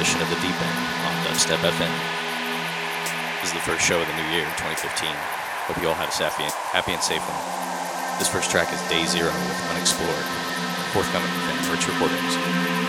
edition of The Deep End on Dubstep FM. This is the first show of the new year, 2015. Hope you all had a happy, happy and safe one. This first track is Day Zero with Unexplored, forthcoming from Rich Recordings.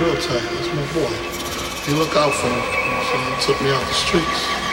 Real tight. That's my boy. You look out for know what He took me out the streets.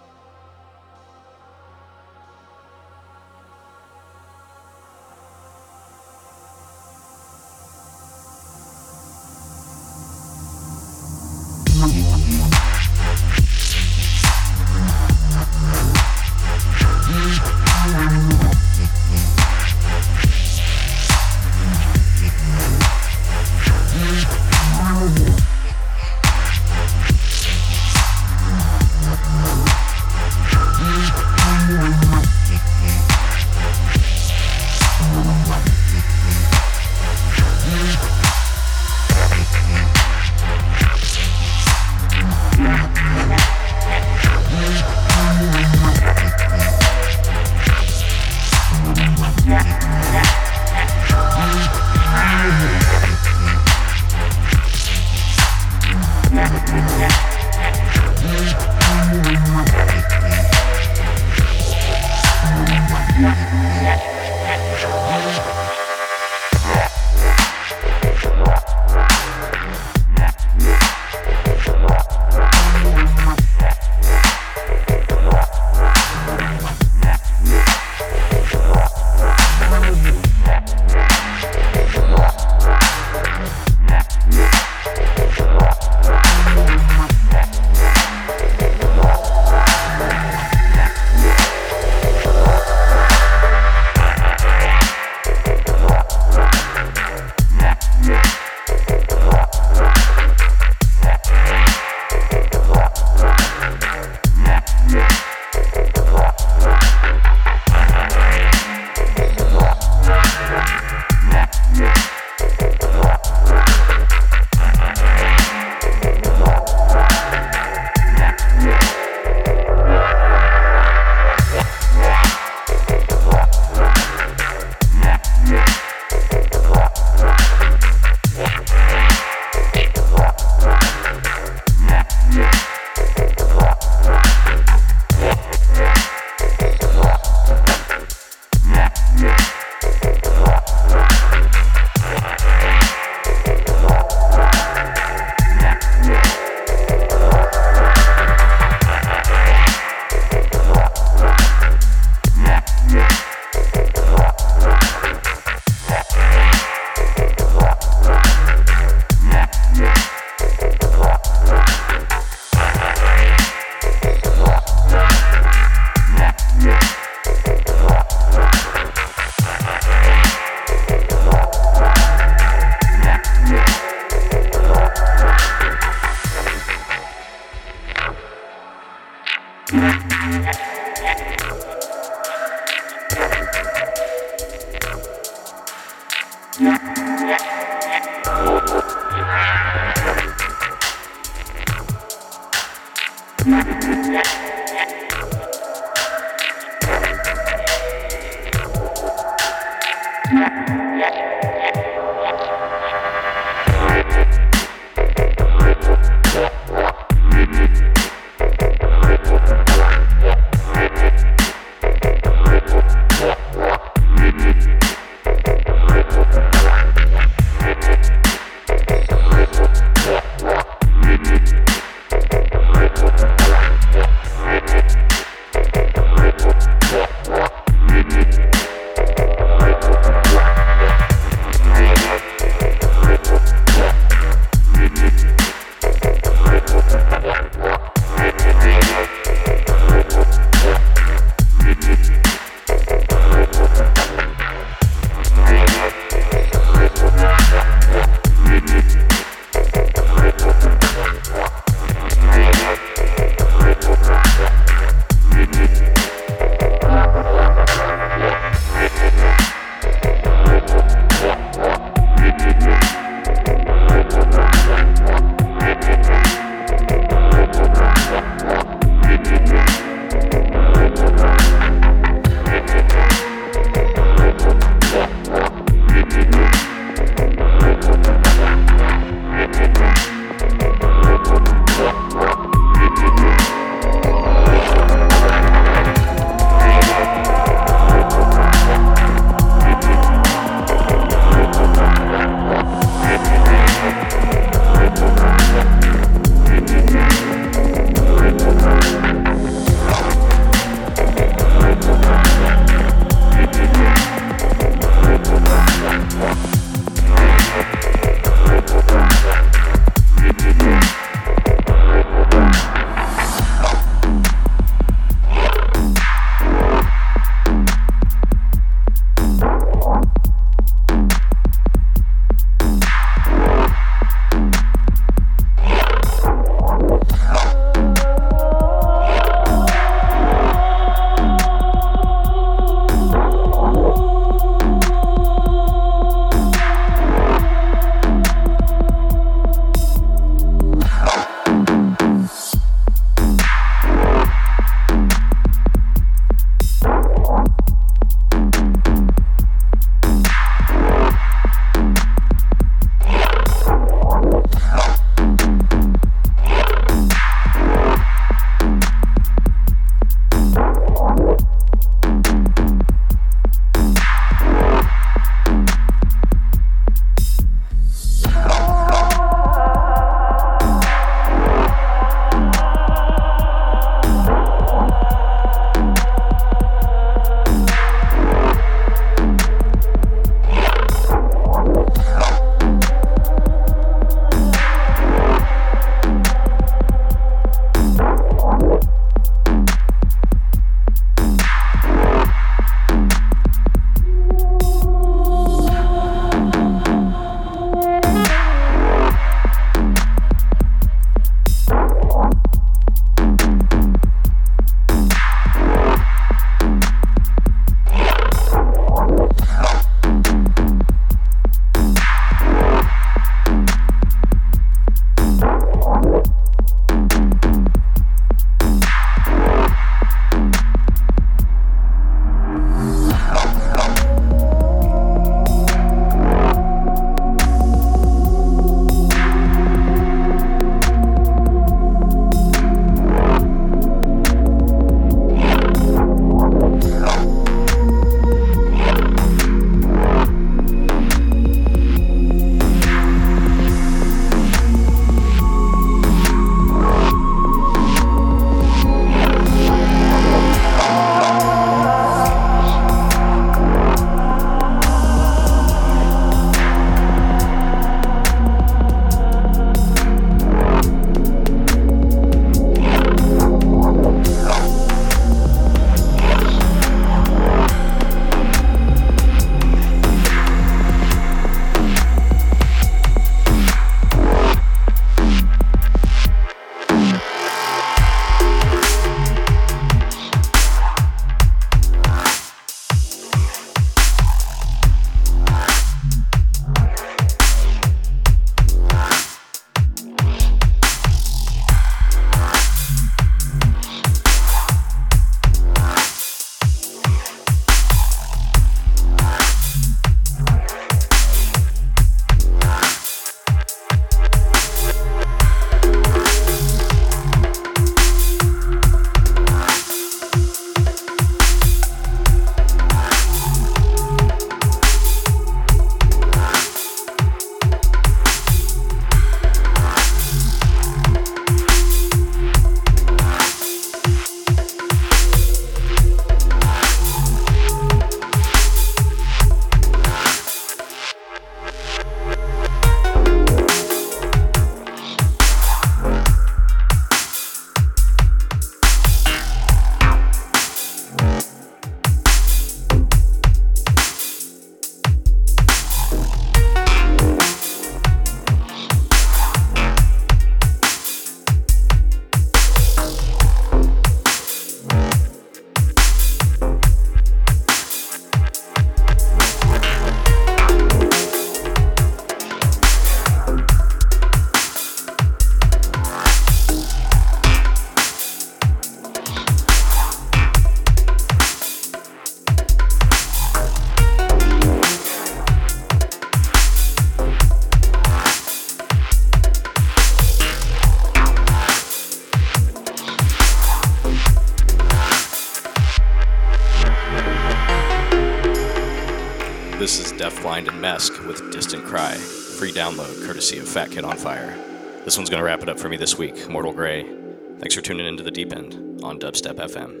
Courtesy of Fat Kid on Fire. This one's going to wrap it up for me this week. Mortal Grey. Thanks for tuning into the deep end on Dubstep FM.